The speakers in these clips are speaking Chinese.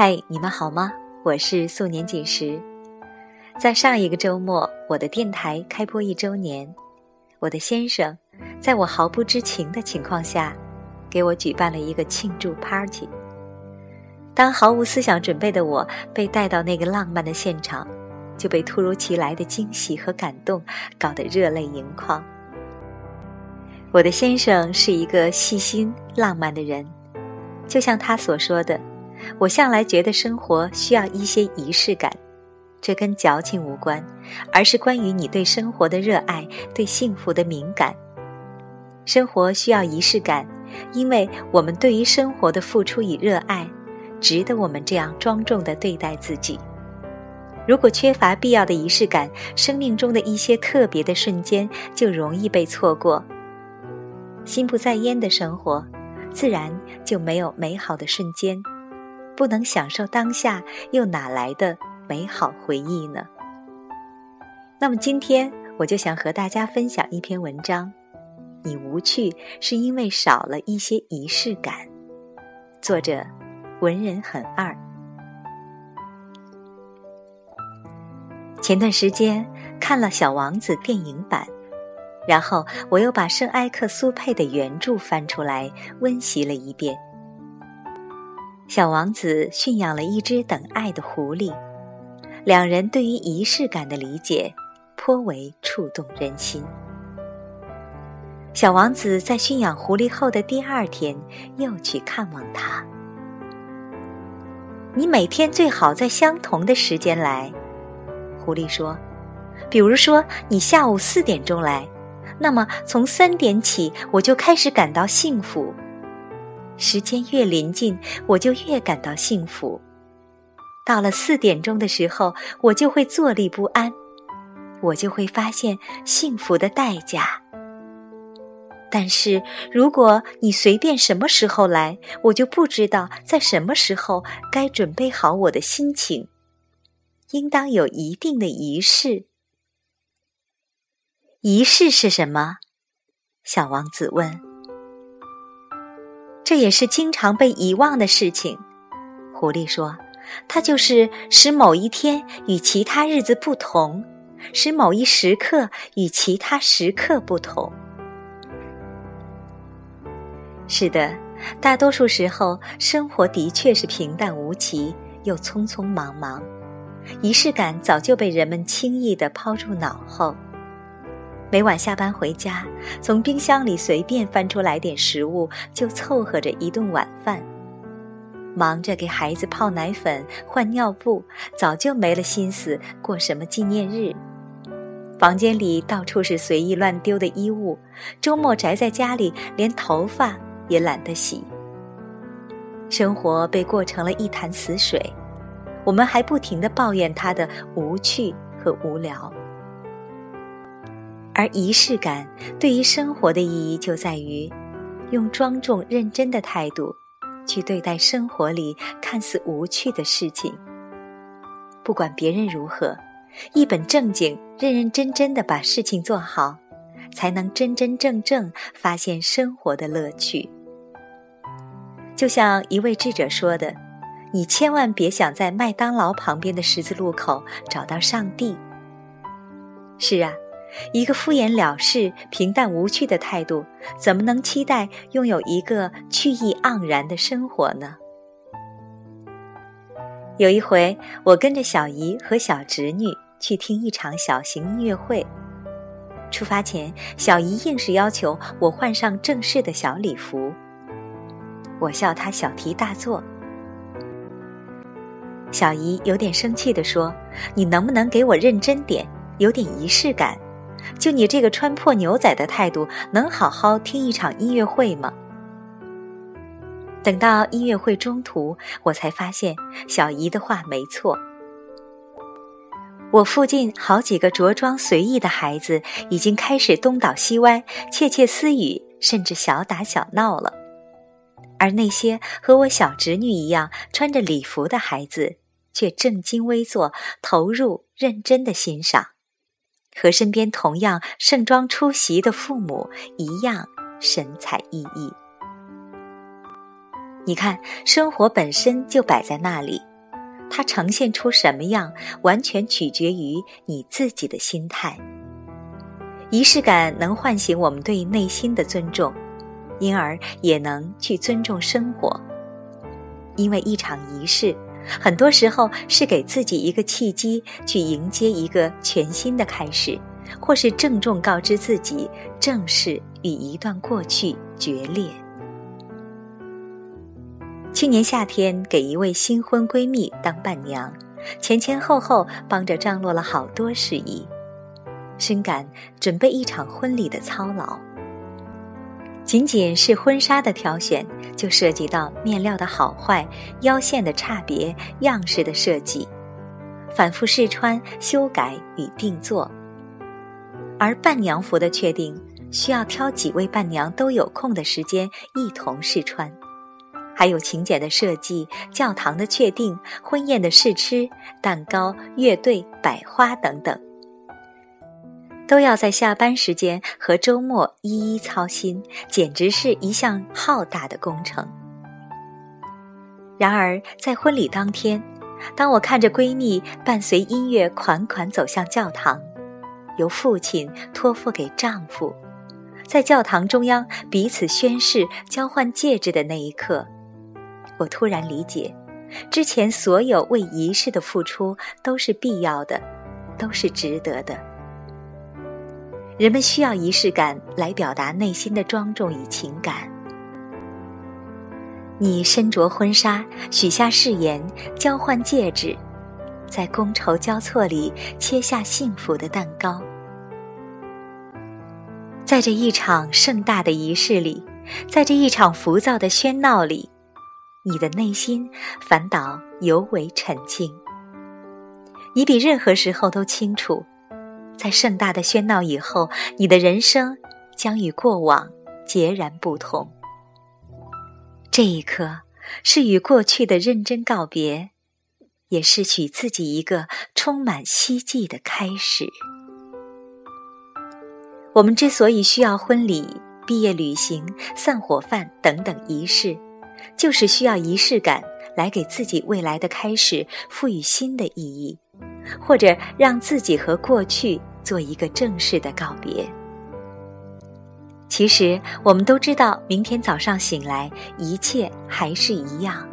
嗨，你们好吗？我是素年锦时。在上一个周末，我的电台开播一周年，我的先生在我毫不知情的情况下，给我举办了一个庆祝 party。当毫无思想准备的我被带到那个浪漫的现场，就被突如其来的惊喜和感动搞得热泪盈眶。我的先生是一个细心浪漫的人，就像他所说的。我向来觉得生活需要一些仪式感，这跟矫情无关，而是关于你对生活的热爱，对幸福的敏感。生活需要仪式感，因为我们对于生活的付出与热爱，值得我们这样庄重地对待自己。如果缺乏必要的仪式感，生命中的一些特别的瞬间就容易被错过。心不在焉的生活，自然就没有美好的瞬间。不能享受当下，又哪来的美好回忆呢？那么今天我就想和大家分享一篇文章：你无趣是因为少了一些仪式感。作者文人很二。前段时间看了《小王子》电影版，然后我又把圣埃克苏佩的原著翻出来温习了一遍。小王子驯养了一只等爱的狐狸，两人对于仪式感的理解颇为触动人心。小王子在驯养狐狸后的第二天又去看望它。你每天最好在相同的时间来，狐狸说。比如说，你下午四点钟来，那么从三点起我就开始感到幸福。时间越临近，我就越感到幸福。到了四点钟的时候，我就会坐立不安，我就会发现幸福的代价。但是如果你随便什么时候来，我就不知道在什么时候该准备好我的心情。应当有一定的仪式。仪式是什么？小王子问。这也是经常被遗忘的事情，狐狸说：“它就是使某一天与其他日子不同，使某一时刻与其他时刻不同。”是的，大多数时候生活的确是平淡无奇又匆匆忙忙，仪式感早就被人们轻易地抛入脑后。每晚下班回家，从冰箱里随便翻出来点食物，就凑合着一顿晚饭。忙着给孩子泡奶粉、换尿布，早就没了心思过什么纪念日。房间里到处是随意乱丢的衣物，周末宅在家里，连头发也懒得洗。生活被过成了一潭死水，我们还不停地抱怨它的无趣和无聊。而仪式感对于生活的意义，就在于用庄重认真的态度去对待生活里看似无趣的事情。不管别人如何，一本正经、认认真真的把事情做好，才能真真正正发现生活的乐趣。就像一位智者说的：“你千万别想在麦当劳旁边的十字路口找到上帝。”是啊。一个敷衍了事、平淡无趣的态度，怎么能期待拥有一个趣意盎然的生活呢？有一回，我跟着小姨和小侄女去听一场小型音乐会。出发前，小姨硬是要求我换上正式的小礼服。我笑她小题大做。小姨有点生气地说：“你能不能给我认真点，有点仪式感？”就你这个穿破牛仔的态度，能好好听一场音乐会吗？等到音乐会中途，我才发现小姨的话没错。我附近好几个着装随意的孩子已经开始东倒西歪、窃窃私语，甚至小打小闹了，而那些和我小侄女一样穿着礼服的孩子，却正襟危坐，投入认真的欣赏。和身边同样盛装出席的父母一样神采奕奕。你看，生活本身就摆在那里，它呈现出什么样，完全取决于你自己的心态。仪式感能唤醒我们对内心的尊重，因而也能去尊重生活。因为一场仪式，很多时候是给自己一个契机，去迎接一个全新的开始，或是郑重告知自己正式与一段过去决裂。去年夏天，给一位新婚闺蜜当伴娘，前前后后帮着张罗了好多事宜，深感准备一场婚礼的操劳。仅仅是婚纱的挑选，就涉及到面料的好坏、腰线的差别、样式的设计，反复试穿、修改与定做。而伴娘服的确定，需要挑几位伴娘都有空的时间一同试穿。还有请柬的设计、教堂的确定、婚宴的试吃、蛋糕、乐队、摆花等等，都要在下班时间和周末一一操心，简直是一项浩大的工程。然而，在婚礼当天，当我看着闺蜜伴随音乐款款走向教堂，由父亲托付给丈夫，在教堂中央彼此宣誓、交换戒指的那一刻。我突然理解，之前所有为仪式的付出都是必要的，都是值得的。人们需要仪式感来表达内心的庄重与情感。你身着婚纱，许下誓言，交换戒指，在觥筹交错里切下幸福的蛋糕。在这一场盛大的仪式里，在这一场浮躁的喧闹里。你的内心反倒尤为沉静。你比任何时候都清楚，在盛大的喧闹以后，你的人生将与过往截然不同。这一刻，是与过去的认真告别，也是许自己一个充满希冀的开始。我们之所以需要婚礼、毕业旅行、散伙饭等等仪式。就是需要仪式感来给自己未来的开始赋予新的意义，或者让自己和过去做一个正式的告别。其实我们都知道，明天早上醒来，一切还是一样，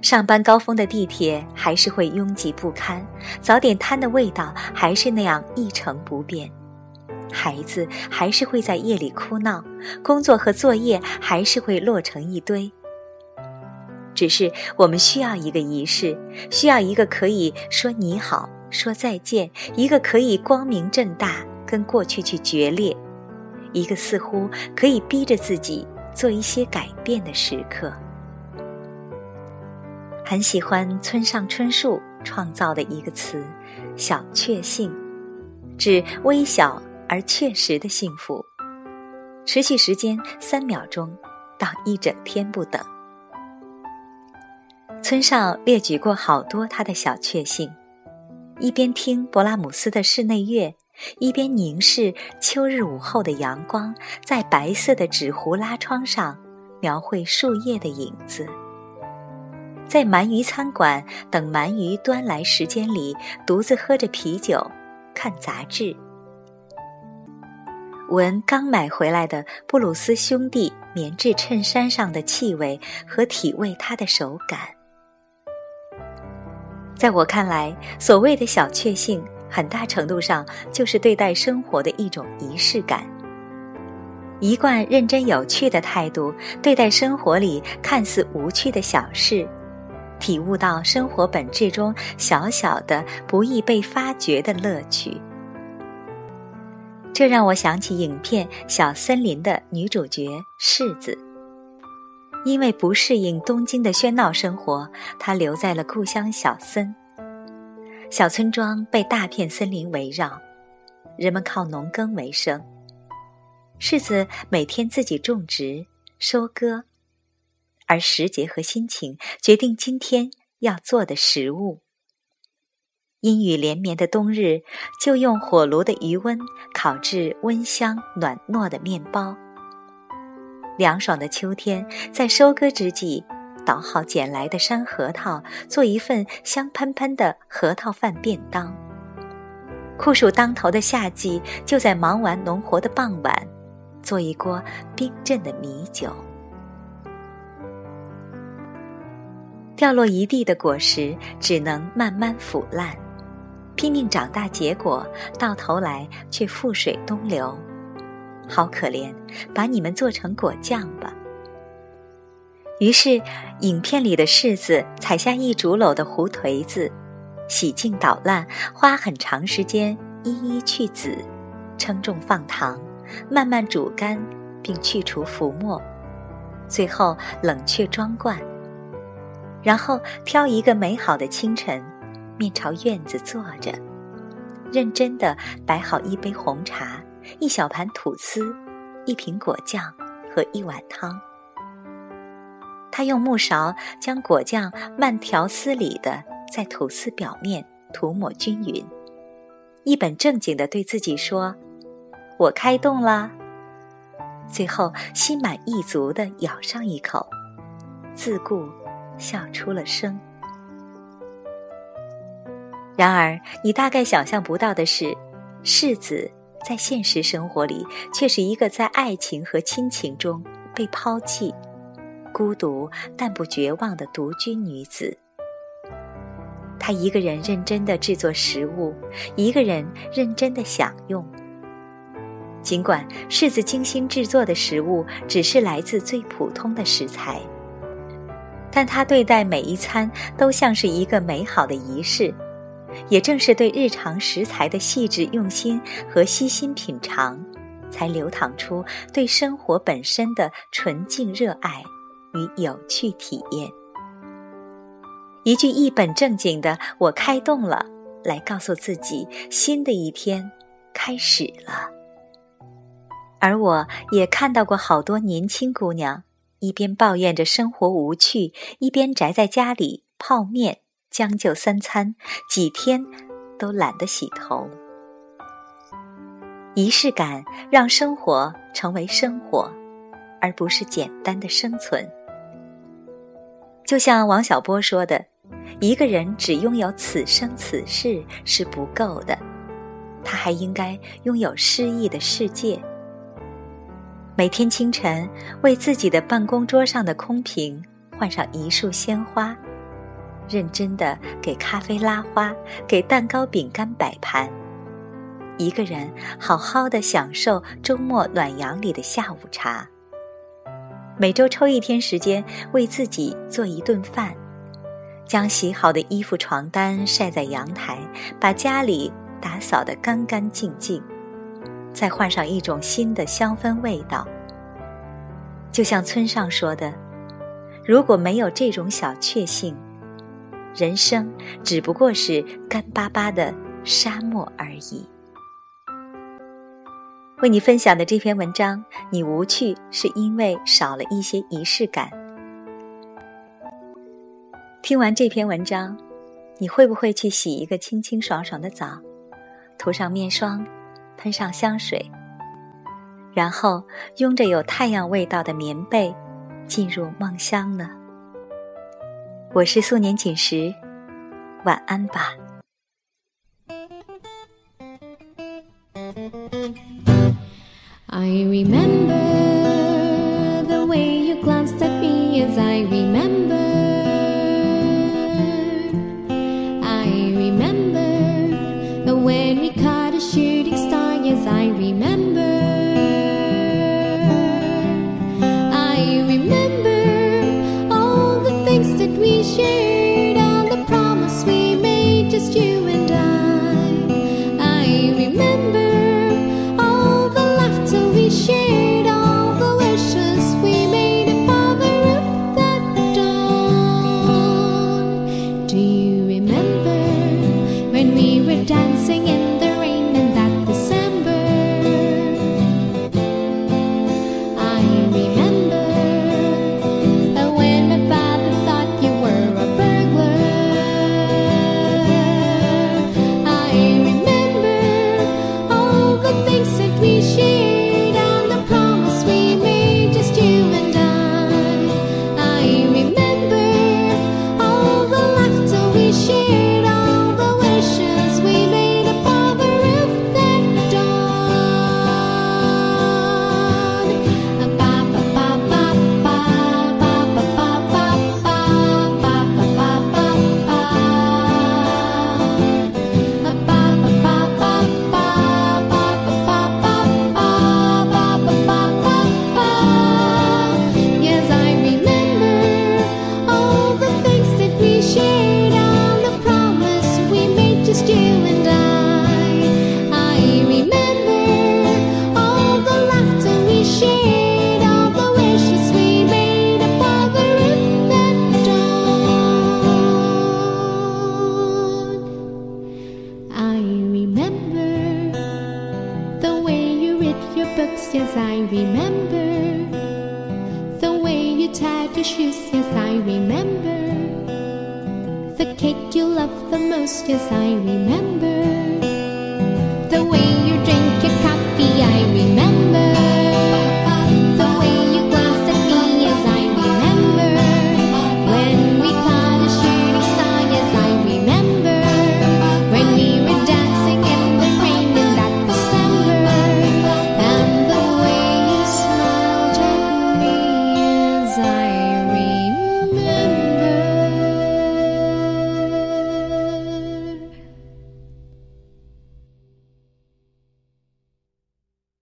上班高峰的地铁还是会拥挤不堪，早点摊的味道还是那样一成不变，孩子还是会在夜里哭闹，工作和作业还是会落成一堆。只是我们需要一个仪式，需要一个可以说你好、说再见，一个可以光明正大跟过去去决裂，一个似乎可以逼着自己做一些改变的时刻。很喜欢村上春树创造的一个词“小确幸”，指微小而确实的幸福，持续时间三秒钟到一整天不等。村上列举过好多他的小确幸：一边听勃拉姆斯的室内乐，一边凝视秋日午后的阳光，在白色的纸糊拉窗上描绘树叶的影子；在鳗鱼餐馆等鳗鱼端来时间里，独自喝着啤酒，看杂志，闻刚买回来的布鲁斯兄弟棉质衬衫上的气味和体味它的手感。在我看来，所谓的小确幸，很大程度上就是对待生活的一种仪式感。一贯认真有趣的态度对待生活里看似无趣的小事，体悟到生活本质中小小的不易被发掘的乐趣。这让我想起影片《小森林》的女主角柿子。因为不适应东京的喧闹生活，他留在了故乡小森。小村庄被大片森林围绕，人们靠农耕为生。柿子每天自己种植、收割，而时节和心情决定今天要做的食物。阴雨连绵的冬日，就用火炉的余温烤制温香暖糯的面包。凉爽的秋天，在收割之际，捣好捡来的山核桃，做一份香喷喷的核桃饭便当。酷暑当头的夏季，就在忙完农活的傍晚，做一锅冰镇的米酒。掉落一地的果实，只能慢慢腐烂；拼命长大结果，到头来却覆水东流。好可怜，把你们做成果酱吧。于是，影片里的柿子采下一竹篓的胡颓子，洗净捣烂，花很长时间一一去籽，称重放糖，慢慢煮干，并去除浮沫，最后冷却装罐。然后挑一个美好的清晨，面朝院子坐着，认真的摆好一杯红茶。一小盘吐司，一瓶果酱和一碗汤。他用木勺将果酱慢条斯理的在吐司表面涂抹均匀，一本正经的对自己说：“我开动啦。”最后心满意足的咬上一口，自顾笑出了声。然而，你大概想象不到的是，柿子。在现实生活里，却是一个在爱情和亲情中被抛弃、孤独但不绝望的独居女子。她一个人认真的制作食物，一个人认真的享用。尽管柿子精心制作的食物只是来自最普通的食材，但她对待每一餐都像是一个美好的仪式。也正是对日常食材的细致用心和悉心品尝，才流淌出对生活本身的纯净热爱与有趣体验。一句一本正经的“我开动了”，来告诉自己新的一天开始了。而我也看到过好多年轻姑娘，一边抱怨着生活无趣，一边宅在家里泡面。将就三餐，几天都懒得洗头。仪式感让生活成为生活，而不是简单的生存。就像王小波说的：“一个人只拥有此生此世是不够的，他还应该拥有诗意的世界。”每天清晨，为自己的办公桌上的空瓶换上一束鲜花。认真的给咖啡拉花，给蛋糕饼干摆盘，一个人好好的享受周末暖阳里的下午茶。每周抽一天时间为自己做一顿饭，将洗好的衣服、床单晒在阳台，把家里打扫得干干净净，再换上一种新的香氛味道。就像村上说的：“如果没有这种小确幸。”人生只不过是干巴巴的沙漠而已。为你分享的这篇文章，你无趣是因为少了一些仪式感。听完这篇文章，你会不会去洗一个清清爽爽的澡，涂上面霜，喷上香水，然后拥着有太阳味道的棉被，进入梦乡呢？我是素年锦时，晚安吧。I remember when my father thought you were a bird.